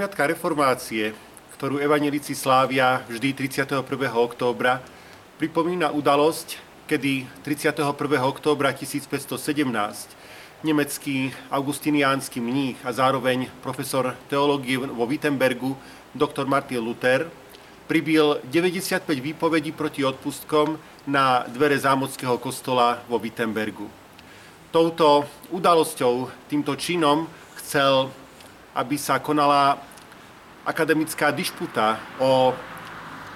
pamiatka reformácie, ktorú evanelici slávia vždy 31. októbra, pripomína udalosť, kedy 31. októbra 1517 nemecký augustiniánsky mních a zároveň profesor teológie vo Wittenbergu, doktor Martin Luther, pribil 95 výpovedí proti odpustkom na dvere zámockého kostola vo Wittenbergu. Touto udalosťou, týmto činom chcel, aby sa konala akademická dišputa o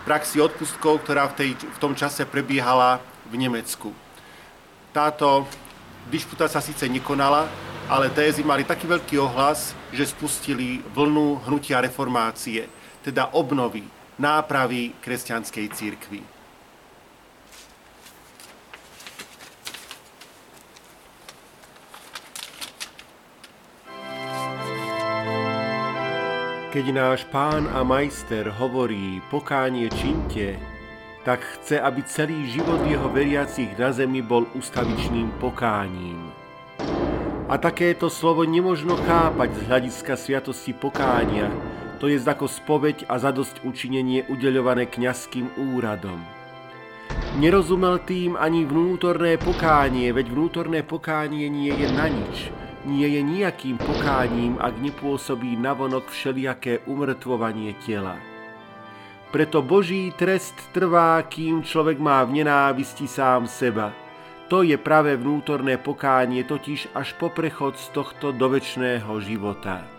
praxi odpustkov, ktorá v, tej, v tom čase prebiehala v Nemecku. Táto dišputa sa síce nekonala, ale tézy mali taký veľký ohlas, že spustili vlnu hnutia reformácie, teda obnovy, nápravy kresťanskej církvy. Keď náš pán a majster hovorí pokánie činte, tak chce, aby celý život jeho veriacich na zemi bol ustavičným pokáním. A takéto slovo nemožno chápať z hľadiska sviatosti pokánia, to je ako spoveď a zadosť učinenie udeľované kňazským úradom. Nerozumel tým ani vnútorné pokánie, veď vnútorné pokánie nie je na nič, nie je nejakým pokáním, ak nepôsobí navonok všelijaké umrtvovanie tela. Preto Boží trest trvá, kým človek má v nenávisti sám seba. To je práve vnútorné pokánie, totiž až po prechod z tohto dovečného života.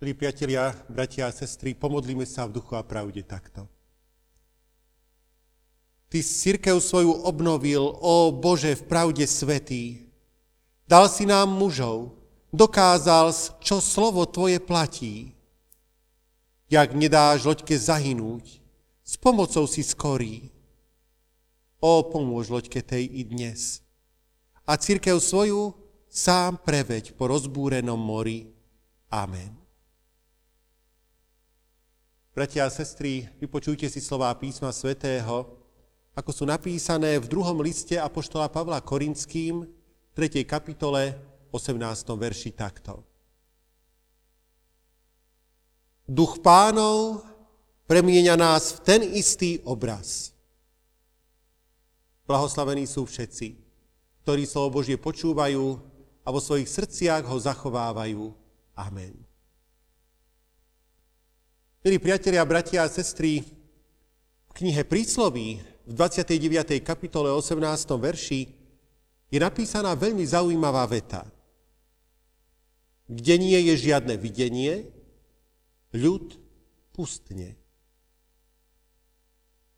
Milí priatelia, bratia a sestry, pomodlíme sa v duchu a pravde takto. Ty církev svoju obnovil, ó Bože, v pravde svetý. Dal si nám mužov, dokázal, čo slovo Tvoje platí. Jak nedáš loďke zahynúť, s pomocou si skorí. Ó, pomôž loďke tej i dnes. A církev svoju sám preveď po rozbúrenom mori. Amen. Bratia a sestry, vypočujte si slová písma svätého, ako sú napísané v druhom liste Apoštola Pavla Korinským, 3. kapitole, 18. verši takto. Duch pánov premieňa nás v ten istý obraz. Blahoslavení sú všetci, ktorí slovo Božie počúvajú a vo svojich srdciach ho zachovávajú. Amen. Milí priatelia, bratia a sestry, v knihe Prísloví v 29. kapitole 18. verši je napísaná veľmi zaujímavá veta. Kde nie je žiadne videnie, ľud pustne.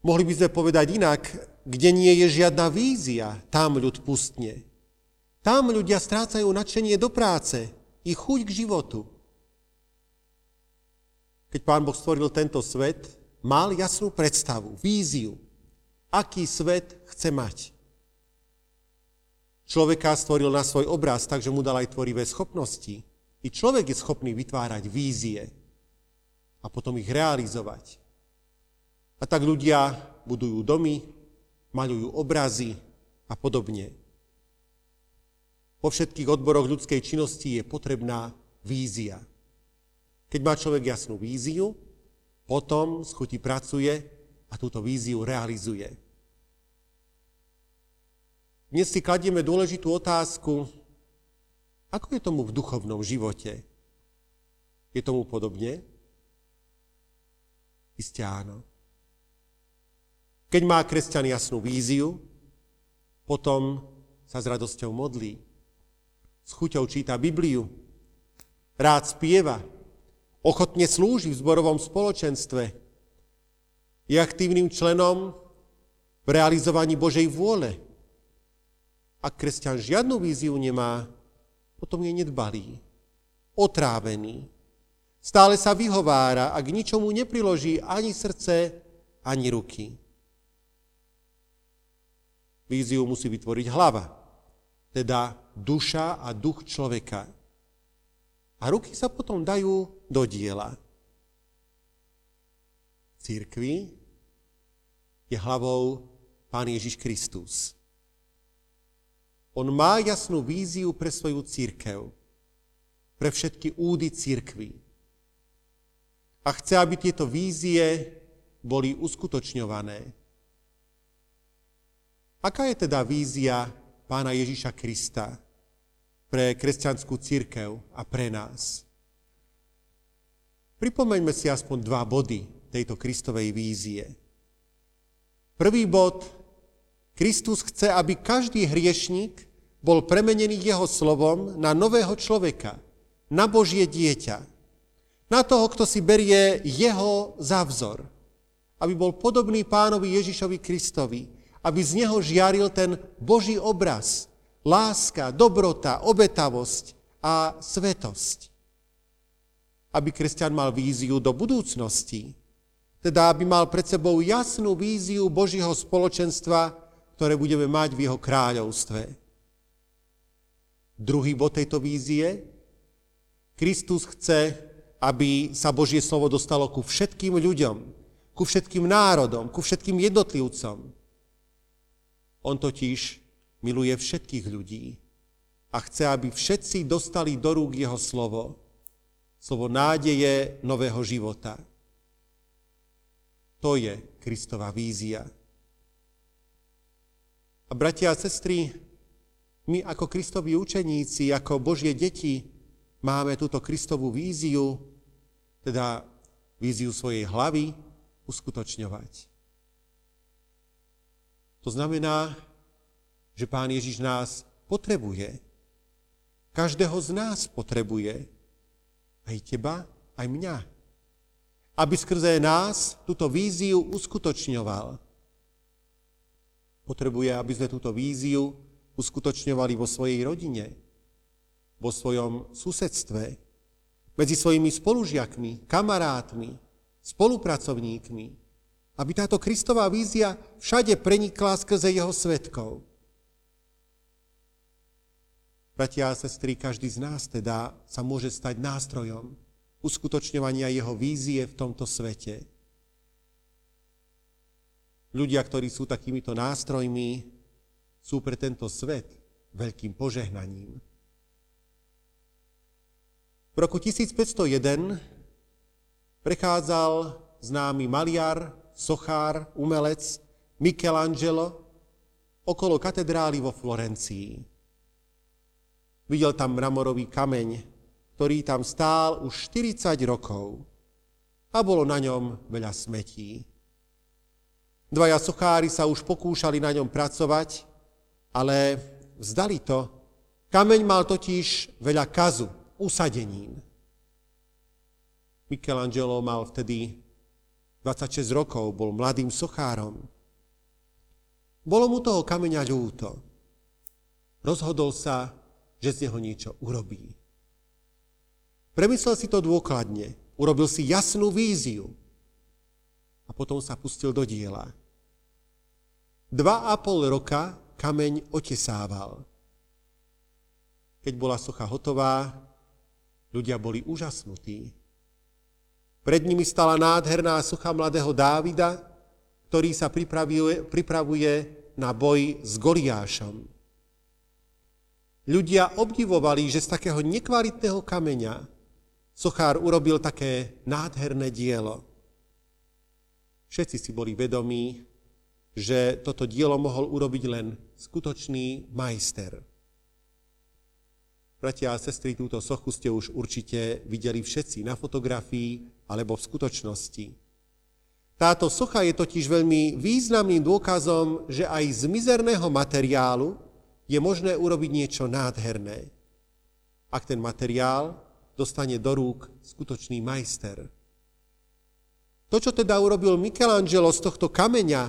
Mohli by sme povedať inak, kde nie je žiadna vízia, tam ľud pustne. Tam ľudia strácajú nadšenie do práce i chuť k životu. Keď pán Boh stvoril tento svet, mal jasnú predstavu, víziu, aký svet chce mať. Človeka stvoril na svoj obraz, takže mu dal aj tvorivé schopnosti. I človek je schopný vytvárať vízie a potom ich realizovať. A tak ľudia budujú domy, maľujú obrazy a podobne. Vo všetkých odboroch ľudskej činnosti je potrebná vízia. Keď má človek jasnú víziu, potom z chuti pracuje a túto víziu realizuje. Dnes si kladieme dôležitú otázku, ako je tomu v duchovnom živote? Je tomu podobne? Isté áno. Keď má kresťan jasnú víziu, potom sa s radosťou modlí. S chuťou číta Bibliu, rád spieva, ochotne slúži v zborovom spoločenstve, je aktívnym členom v realizovaní Božej vôle. Ak kresťan žiadnu víziu nemá, potom je nedbalý, otrávený, Stále sa vyhovára a k ničomu nepriloží ani srdce, ani ruky. Víziu musí vytvoriť hlava, teda duša a duch človeka. A ruky sa potom dajú do diela. Církvi je hlavou Pán Ježiš Kristus. On má jasnú víziu pre svoju církev, pre všetky údy církvy a chce, aby tieto vízie boli uskutočňované. Aká je teda vízia pána Ježiša Krista pre kresťanskú církev a pre nás? Pripomeňme si aspoň dva body tejto Kristovej vízie. Prvý bod. Kristus chce, aby každý hriešník bol premenený jeho slovom na nového človeka, na Božie dieťa na toho, kto si berie jeho za vzor. Aby bol podobný pánovi Ježišovi Kristovi, aby z neho žiaril ten Boží obraz, láska, dobrota, obetavosť a svetosť. Aby kresťan mal víziu do budúcnosti, teda aby mal pred sebou jasnú víziu Božího spoločenstva, ktoré budeme mať v jeho kráľovstve. Druhý bod tejto vízie. Kristus chce, aby sa Božie slovo dostalo ku všetkým ľuďom, ku všetkým národom, ku všetkým jednotlivcom. On totiž miluje všetkých ľudí a chce, aby všetci dostali do rúk jeho slovo, slovo nádeje nového života. To je Kristová vízia. A bratia a sestry, my ako Kristovi učeníci, ako Božie deti, máme túto Kristovú víziu, teda víziu svojej hlavy uskutočňovať. To znamená, že Pán Ježiš nás potrebuje. Každého z nás potrebuje. Aj teba, aj mňa. Aby skrze nás túto víziu uskutočňoval. Potrebuje, aby sme túto víziu uskutočňovali vo svojej rodine, vo svojom susedstve, medzi svojimi spolužiakmi, kamarátmi, spolupracovníkmi, aby táto Kristová vízia všade prenikla skrze jeho svetkov. Bratia a sestry, každý z nás teda sa môže stať nástrojom uskutočňovania jeho vízie v tomto svete. Ľudia, ktorí sú takýmito nástrojmi, sú pre tento svet veľkým požehnaním. V roku 1501 prechádzal známy maliar, sochár, umelec Michelangelo okolo katedrály vo Florencii. Videl tam mramorový kameň, ktorý tam stál už 40 rokov a bolo na ňom veľa smetí. Dvaja sochári sa už pokúšali na ňom pracovať, ale vzdali to. Kameň mal totiž veľa kazu, usadenín. Michelangelo mal vtedy 26 rokov, bol mladým sochárom. Bolo mu toho kameňa ľúto. Rozhodol sa, že z neho niečo urobí. Premyslel si to dôkladne, urobil si jasnú víziu a potom sa pustil do diela. Dva a pol roka kameň otesával. Keď bola socha hotová, ľudia boli úžasnutí. Pred nimi stala nádherná socha mladého Dávida, ktorý sa pripravuje, pripravuje na boj s Goliášom. Ľudia obdivovali, že z takého nekvalitného kameňa sochár urobil také nádherné dielo. Všetci si boli vedomí, že toto dielo mohol urobiť len skutočný majster. Bratia a sestry, túto sochu ste už určite videli všetci na fotografii alebo v skutočnosti. Táto socha je totiž veľmi významným dôkazom, že aj z mizerného materiálu je možné urobiť niečo nádherné. Ak ten materiál dostane do rúk skutočný majster. To, čo teda urobil Michelangelo z tohto kameňa,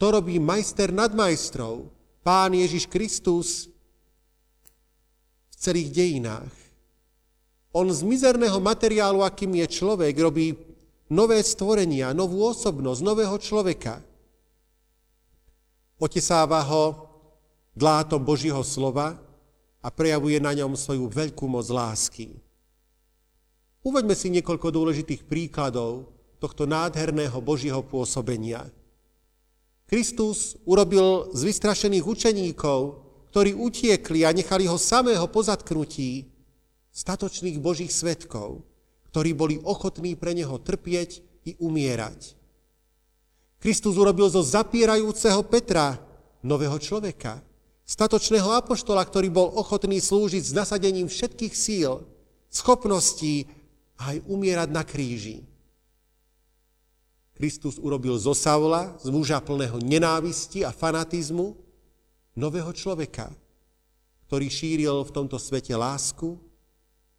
to robí majster nad majstrov, Pán Ježiš Kristus v celých dejinách. On z mizerného materiálu, akým je človek, robí nové stvorenia, novú osobnosť, nového človeka. Otesáva ho dlátom Božího slova a prejavuje na ňom svoju veľkú moc lásky. Uveďme si niekoľko dôležitých príkladov tohto nádherného Božího pôsobenia. Kristus urobil z vystrašených učeníkov, ktorí utiekli a nechali ho samého po zatknutí, statočných Božích svetkov, ktorí boli ochotní pre neho trpieť i umierať. Kristus urobil zo zapierajúceho Petra nového človeka, statočného apoštola, ktorý bol ochotný slúžiť s nasadením všetkých síl, schopností a aj umierať na kríži. Kristus urobil zo Saula, z muža plného nenávisti a fanatizmu, nového človeka, ktorý šíril v tomto svete lásku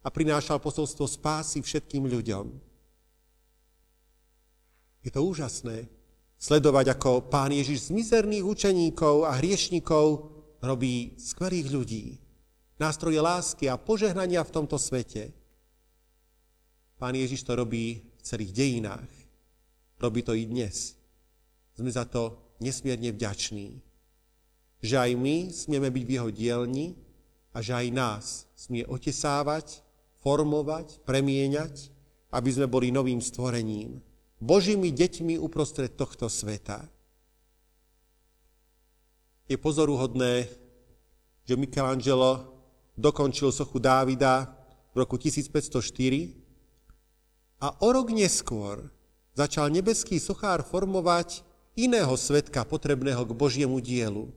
a prinášal posolstvo spásy všetkým ľuďom. Je to úžasné sledovať, ako pán Ježiš z mizerných učeníkov a hriešnikov robí skvelých ľudí, nástroje lásky a požehnania v tomto svete. Pán Ježiš to robí v celých dejinách. Robí to i dnes. Sme za to nesmierne vďační. Že aj my smieme byť v jeho dielni a že aj nás smie otesávať, formovať, premieňať, aby sme boli novým stvorením, Božími deťmi uprostred tohto sveta. Je pozoruhodné, že Michelangelo dokončil sochu Dávida v roku 1504 a o rok neskôr začal nebeský sochár formovať iného svetka potrebného k Božiemu dielu,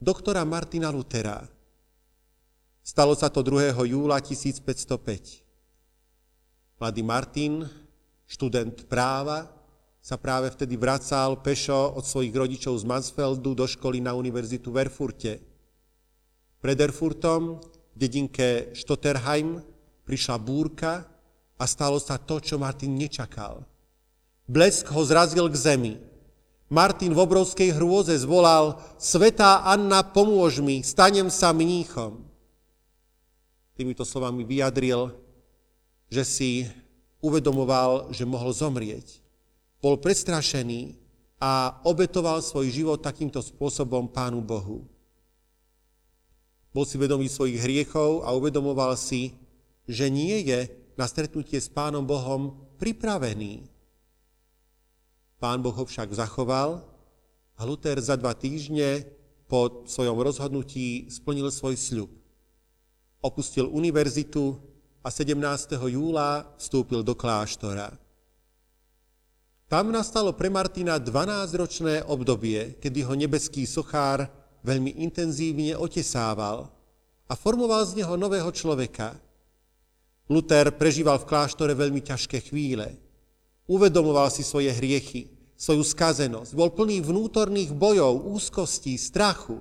doktora Martina Lutera. Stalo sa to 2. júla 1505. Mladý Martin, študent práva, sa práve vtedy vracal pešo od svojich rodičov z Mansfeldu do školy na univerzitu v Erfurte. Pred Erfurtom, v dedinke Stotterheim, prišla búrka a stalo sa to, čo Martin nečakal – Blesk ho zrazil k zemi. Martin v obrovskej hrôze zvolal, Svetá Anna, pomôž mi, stanem sa mníchom. Týmito slovami vyjadril, že si uvedomoval, že mohol zomrieť. Bol prestrašený a obetoval svoj život takýmto spôsobom Pánu Bohu. Bol si vedomý svojich hriechov a uvedomoval si, že nie je na stretnutie s Pánom Bohom pripravený. Pán Boh ho však zachoval a Luther za dva týždne po svojom rozhodnutí splnil svoj sľub. Opustil univerzitu a 17. júla vstúpil do kláštora. Tam nastalo pre Martina 12-ročné obdobie, kedy ho nebeský sochár veľmi intenzívne otesával a formoval z neho nového človeka. Luther prežíval v kláštore veľmi ťažké chvíle. Uvedomoval si svoje hriechy, svoju skazenosť. Bol plný vnútorných bojov, úzkostí, strachu.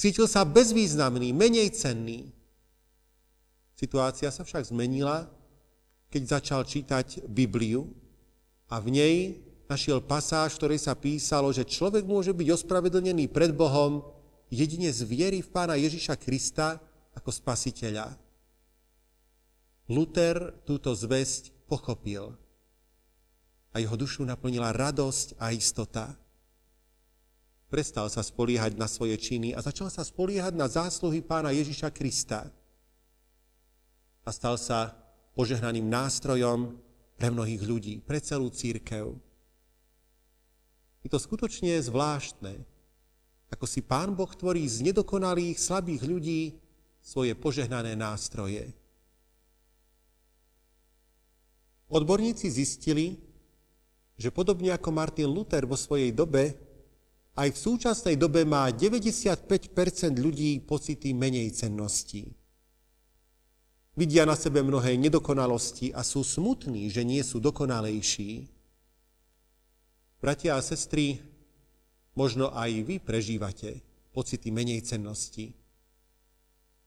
Cítil sa bezvýznamný, menej cenný. Situácia sa však zmenila, keď začal čítať Bibliu a v nej našiel pasáž, v ktorej sa písalo, že človek môže byť ospravedlnený pred Bohom jedine z viery v Pána Ježiša Krista ako spasiteľa. Luther túto zväzť pochopil a jeho dušu naplnila radosť a istota. Prestal sa spoliehať na svoje činy a začal sa spoliehať na zásluhy pána Ježiša Krista a stal sa požehnaným nástrojom pre mnohých ľudí, pre celú církev. Je to skutočne zvláštne, ako si Pán Boh tvorí z nedokonalých, slabých ľudí svoje požehnané nástroje. Odborníci zistili, že podobne ako Martin Luther vo svojej dobe, aj v súčasnej dobe má 95% ľudí pocity menej cenností. Vidia na sebe mnohé nedokonalosti a sú smutní, že nie sú dokonalejší. Bratia a sestry, možno aj vy prežívate pocity menej cennosti.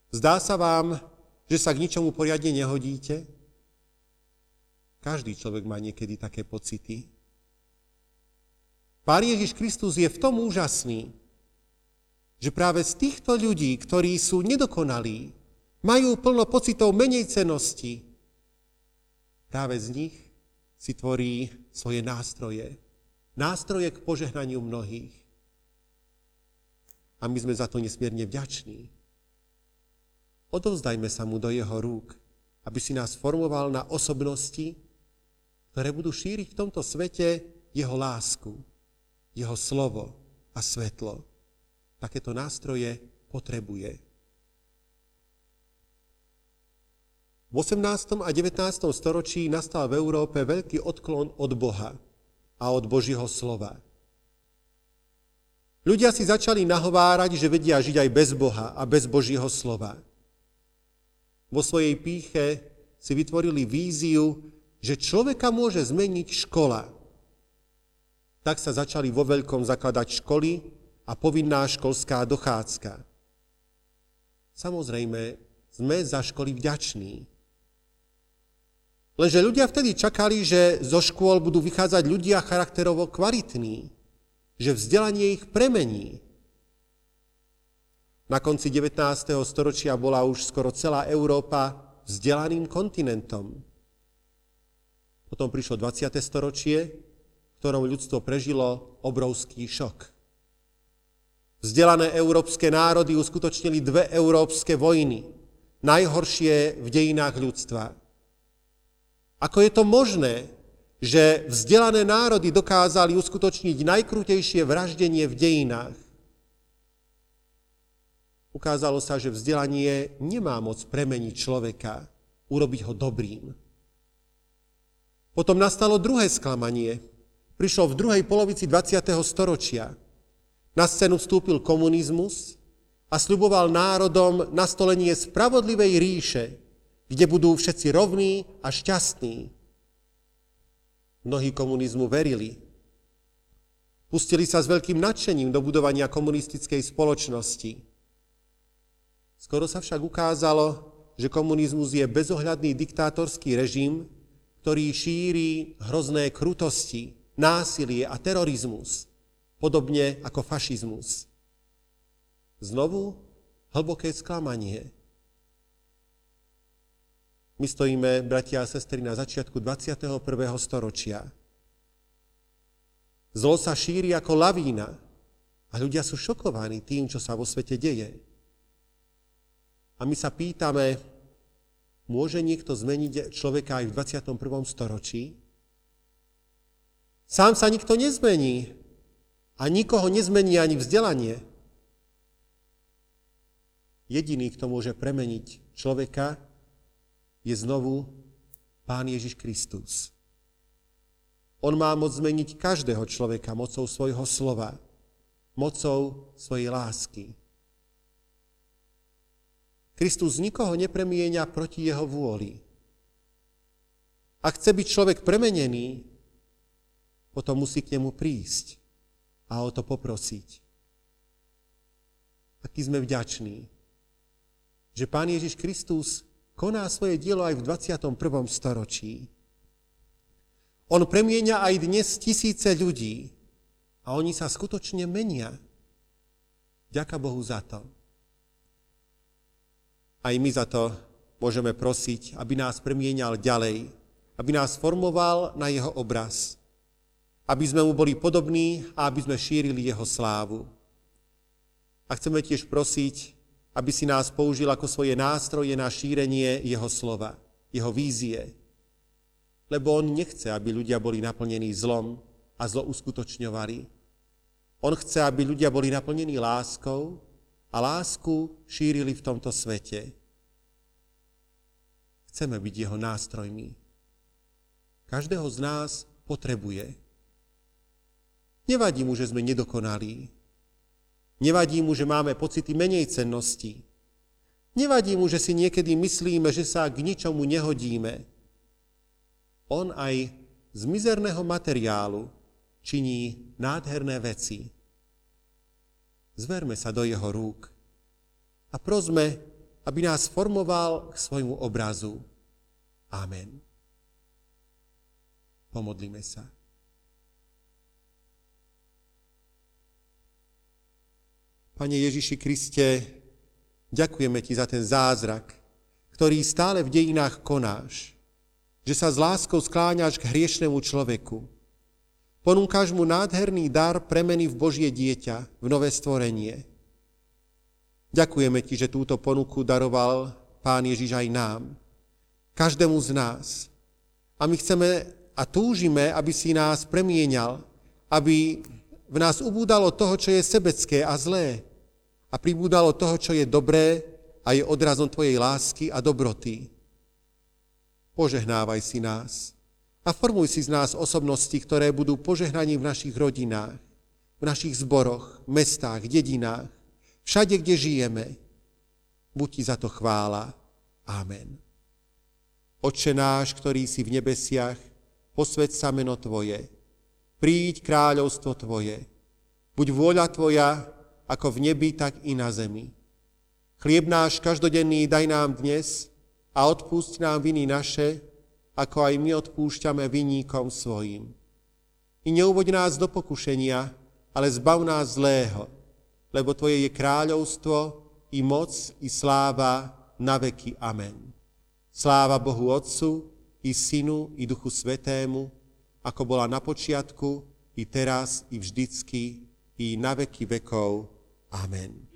Zdá sa vám, že sa k ničomu poriadne nehodíte? Každý človek má niekedy také pocity. Pán Ježiš Kristus je v tom úžasný, že práve z týchto ľudí, ktorí sú nedokonalí, majú plno pocitov menej cenosti. Práve z nich si tvorí svoje nástroje. Nástroje k požehnaniu mnohých. A my sme za to nesmierne vďační. Odovzdajme sa mu do jeho rúk, aby si nás formoval na osobnosti, ktoré budú šíriť v tomto svete jeho lásku, jeho slovo a svetlo. Takéto nástroje potrebuje. V 18. a 19. storočí nastal v Európe veľký odklon od Boha a od Božího slova. Ľudia si začali nahovárať, že vedia žiť aj bez Boha a bez Božího slova. Vo svojej píche si vytvorili víziu, že človeka môže zmeniť škola. Tak sa začali vo veľkom zakladať školy a povinná školská dochádzka. Samozrejme, sme za školy vďační, Lenže ľudia vtedy čakali, že zo škôl budú vychádzať ľudia charakterovo kvalitní, že vzdelanie ich premení. Na konci 19. storočia bola už skoro celá Európa vzdelaným kontinentom. Potom prišlo 20. storočie, v ktorom ľudstvo prežilo obrovský šok. Vzdelané európske národy uskutočnili dve európske vojny, najhoršie v dejinách ľudstva. Ako je to možné, že vzdelané národy dokázali uskutočniť najkrutejšie vraždenie v dejinách? Ukázalo sa, že vzdelanie nemá moc premeniť človeka, urobiť ho dobrým. Potom nastalo druhé sklamanie. Prišlo v druhej polovici 20. storočia. Na scénu vstúpil komunizmus a sluboval národom nastolenie spravodlivej ríše, kde budú všetci rovní a šťastní. Mnohí komunizmu verili. Pustili sa s veľkým nadšením do budovania komunistickej spoločnosti. Skoro sa však ukázalo, že komunizmus je bezohľadný diktátorský režim, ktorý šíri hrozné krutosti, násilie a terorizmus, podobne ako fašizmus. Znovu hlboké sklamanie. My stojíme, bratia a sestry, na začiatku 21. storočia. Zlo sa šíri ako lavína a ľudia sú šokovaní tým, čo sa vo svete deje. A my sa pýtame, môže niekto zmeniť človeka aj v 21. storočí? Sám sa nikto nezmení a nikoho nezmení ani vzdelanie. Jediný, kto môže premeniť človeka, je znovu Pán Ježiš Kristus. On má moc zmeniť každého človeka mocou svojho slova, mocou svojej lásky. Kristus nikoho nepremienia proti jeho vôli. Ak chce byť človek premenený, potom musí k nemu prísť a o to poprosiť. Aký sme vďační, že Pán Ježiš Kristus koná svoje dielo aj v 21. storočí. On premieňa aj dnes tisíce ľudí a oni sa skutočne menia. Ďaká Bohu za to. Aj my za to môžeme prosiť, aby nás premienial ďalej, aby nás formoval na jeho obraz, aby sme mu boli podobní a aby sme šírili jeho slávu. A chceme tiež prosiť, aby si nás použil ako svoje nástroje na šírenie jeho slova, jeho vízie. Lebo on nechce, aby ľudia boli naplnení zlom a zlo uskutočňovali. On chce, aby ľudia boli naplnení láskou a lásku šírili v tomto svete. Chceme byť jeho nástrojmi. Každého z nás potrebuje. Nevadí mu, že sme nedokonalí. Nevadí mu, že máme pocity menej cennosti. Nevadí mu, že si niekedy myslíme, že sa k ničomu nehodíme. On aj z mizerného materiálu činí nádherné veci. Zverme sa do jeho rúk a prosme, aby nás formoval k svojmu obrazu. Amen. Pomodlíme sa. Pane Ježiši Kriste, ďakujeme Ti za ten zázrak, ktorý stále v dejinách konáš, že sa s láskou skláňaš k hriešnemu človeku, Ponúkaš mu nádherný dar premeny v Božie dieťa, v nové stvorenie. Ďakujeme ti, že túto ponuku daroval Pán Ježiš aj nám, každému z nás. A my chceme a túžime, aby si nás premienial, aby v nás ubúdalo toho, čo je sebecké a zlé a pribúdalo toho, čo je dobré a je odrazom Tvojej lásky a dobroty. Požehnávaj si nás a formuj si z nás osobnosti, ktoré budú požehnaní v našich rodinách, v našich zboroch, mestách, dedinách, všade, kde žijeme. Buď ti za to chvála. Amen. Oče náš, ktorý si v nebesiach, posved sa meno Tvoje. Príď kráľovstvo Tvoje. Buď vôľa Tvoja, ako v nebi, tak i na zemi. Chlieb náš každodenný daj nám dnes a odpúšť nám viny naše, ako aj my odpúšťame vinníkom svojim. I neuvoď nás do pokušenia, ale zbav nás zlého, lebo Tvoje je kráľovstvo, i moc, i sláva na veky. Amen. Sláva Bohu Otcu, i Synu, i Duchu Svetému, ako bola na počiatku, i teraz, i vždycky, i na veky vekov. Amen.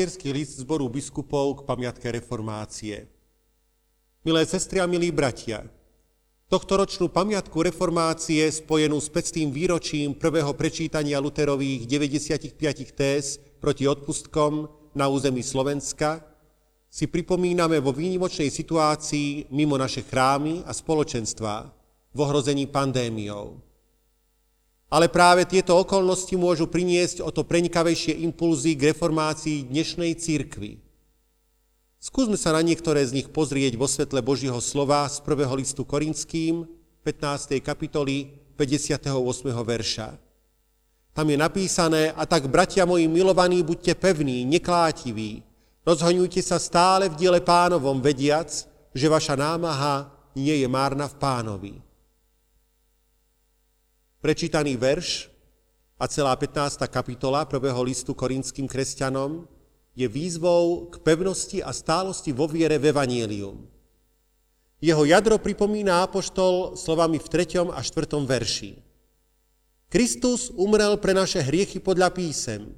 Pastierský list zboru biskupov k pamiatke reformácie. Milé sestry a milí bratia, tohtoročnú pamiatku reformácie spojenú s 5. výročím prvého prečítania Luterových 95 téz proti odpustkom na území Slovenska si pripomíname vo výnimočnej situácii mimo naše chrámy a spoločenstva v ohrození pandémiou. Ale práve tieto okolnosti môžu priniesť o to prenikavejšie impulzy k reformácii dnešnej církvy. Skúsme sa na niektoré z nich pozrieť vo svetle Božího slova z 1. listu Korinským, 15. kapitoly, 58. verša. Tam je napísané, a tak, bratia moji milovaní, buďte pevní, neklátiví, rozhoňujte sa stále v diele pánovom, vediac, že vaša námaha nie je márna v pánovi. Prečítaný verš a celá 15. kapitola prvého listu korinským kresťanom je výzvou k pevnosti a stálosti vo viere v Evangelium. Jeho jadro pripomína apoštol slovami v 3. a 4. verši. Kristus umrel pre naše hriechy podľa písem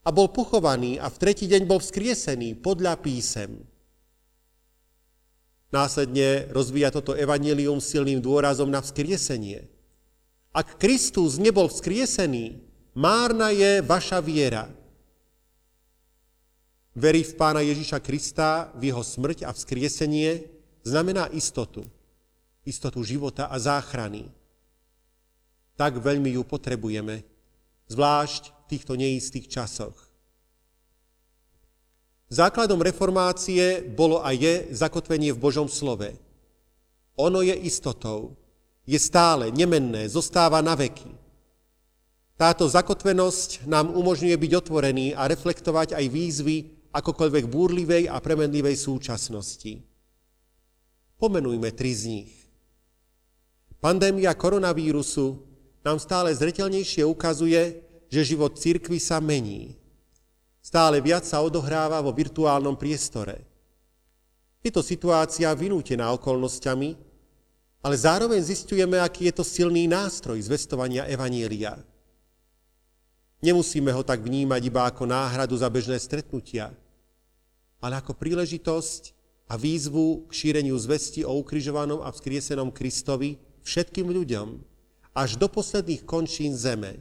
a bol pochovaný a v tretí deň bol vzkriesený podľa písem. Následne rozvíja toto evanelium silným dôrazom na vzkriesenie – ak Kristus nebol vzkriesený, márna je vaša viera. Verí v Pána Ježiša Krista, v jeho smrť a vzkriesenie, znamená istotu. Istotu života a záchrany. Tak veľmi ju potrebujeme, zvlášť v týchto neistých časoch. Základom reformácie bolo a je zakotvenie v Božom slove. Ono je istotou, je stále, nemenné, zostáva na veky. Táto zakotvenosť nám umožňuje byť otvorený a reflektovať aj výzvy akokoľvek búrlivej a premenlivej súčasnosti. Pomenujme tri z nich. Pandémia koronavírusu nám stále zretelnejšie ukazuje, že život cirkvy sa mení. Stále viac sa odohráva vo virtuálnom priestore. Je to situácia vynútená okolnostiami, ale zároveň zistujeme, aký je to silný nástroj zvestovania Evanielia. Nemusíme ho tak vnímať iba ako náhradu za bežné stretnutia, ale ako príležitosť a výzvu k šíreniu zvesti o ukrižovanom a vzkriesenom Kristovi všetkým ľuďom, až do posledných končín zeme.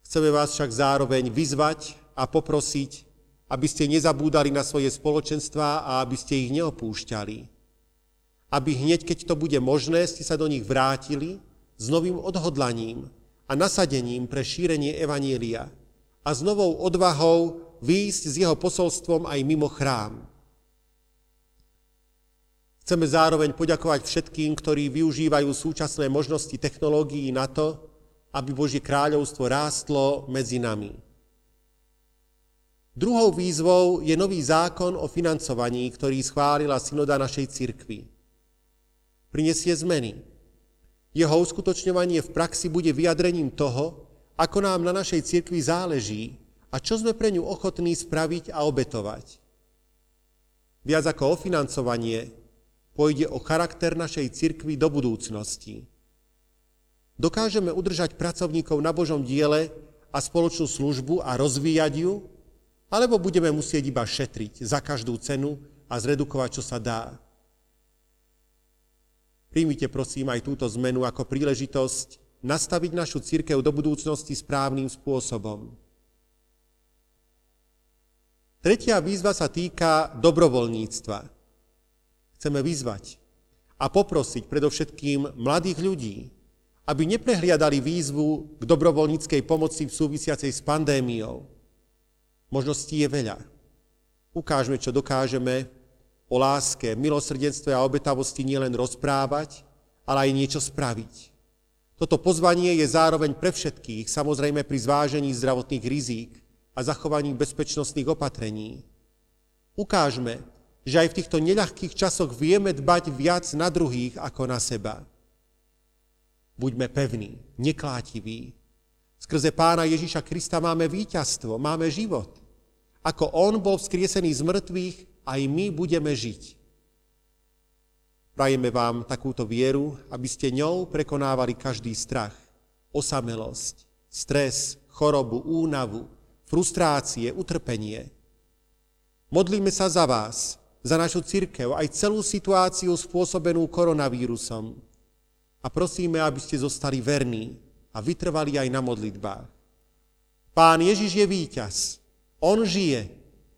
Chceme vás však zároveň vyzvať a poprosiť, aby ste nezabúdali na svoje spoločenstvá a aby ste ich neopúšťali aby hneď, keď to bude možné, ste sa do nich vrátili s novým odhodlaním a nasadením pre šírenie Evanília a s novou odvahou výjsť s jeho posolstvom aj mimo chrám. Chceme zároveň poďakovať všetkým, ktorí využívajú súčasné možnosti technológií na to, aby Božie kráľovstvo rástlo medzi nami. Druhou výzvou je nový zákon o financovaní, ktorý schválila synoda našej cirkvi prinesie zmeny. Jeho uskutočňovanie v praxi bude vyjadrením toho, ako nám na našej cirkvi záleží a čo sme pre ňu ochotní spraviť a obetovať. Viac ako o financovanie, pôjde o charakter našej cirkvi do budúcnosti. Dokážeme udržať pracovníkov na Božom diele a spoločnú službu a rozvíjať ju, alebo budeme musieť iba šetriť za každú cenu a zredukovať, čo sa dá. Príjmite prosím aj túto zmenu ako príležitosť nastaviť našu církev do budúcnosti správnym spôsobom. Tretia výzva sa týka dobrovoľníctva. Chceme vyzvať a poprosiť predovšetkým mladých ľudí, aby neprehliadali výzvu k dobrovoľníckej pomoci v súvisiacej s pandémiou. Možností je veľa. Ukážme, čo dokážeme o láske, milosrdenstve a obetavosti nielen rozprávať, ale aj niečo spraviť. Toto pozvanie je zároveň pre všetkých, samozrejme pri zvážení zdravotných rizík a zachovaní bezpečnostných opatrení. Ukážme, že aj v týchto neľahkých časoch vieme dbať viac na druhých ako na seba. Buďme pevní, neklátiví. Skrze pána Ježiša Krista máme víťazstvo, máme život. Ako on bol vzkriesený z mŕtvych, aj my budeme žiť. Prajeme vám takúto vieru, aby ste ňou prekonávali každý strach, osamelosť, stres, chorobu, únavu, frustrácie, utrpenie. Modlíme sa za vás, za našu církev, aj celú situáciu spôsobenú koronavírusom. A prosíme, aby ste zostali verní a vytrvali aj na modlitbách. Pán Ježiš je víťaz. On žije.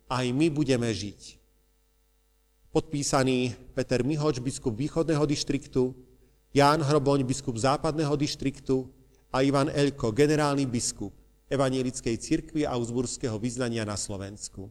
Aj my budeme žiť. Podpísaný Peter Mihoč, biskup východného dištriktu, Ján Hroboň, biskup západného dištriktu a Ivan Elko, generálny biskup Evanielickej cirkvi Augsburského vyznania na Slovensku.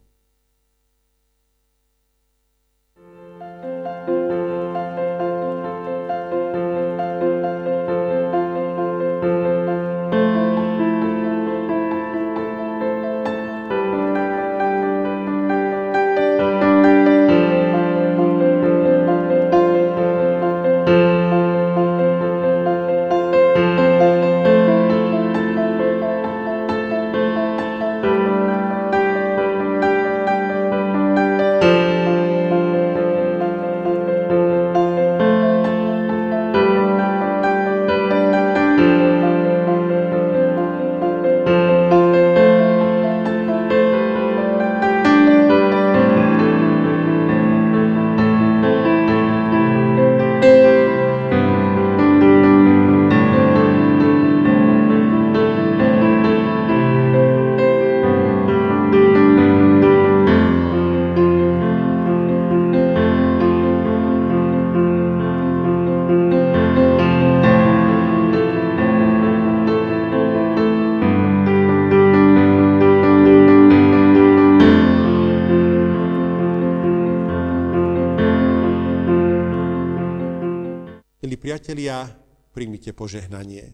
Priatelia, príjmite požehnanie.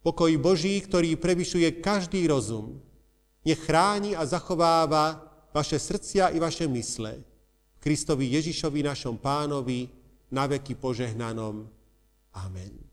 Pokoj Boží, ktorý prevyšuje každý rozum, nech chráni a zachováva vaše srdcia i vaše mysle. Kristovi Ježišovi našom pánovi, na veky požehnanom. Amen.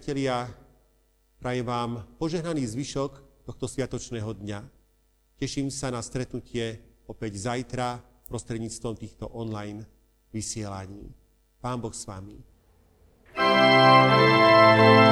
Priatelia, prajem vám požehnaný zvyšok tohto sviatočného dňa. Teším sa na stretnutie opäť zajtra prostredníctvom týchto online vysielaní. Pán Boh s vami. thank you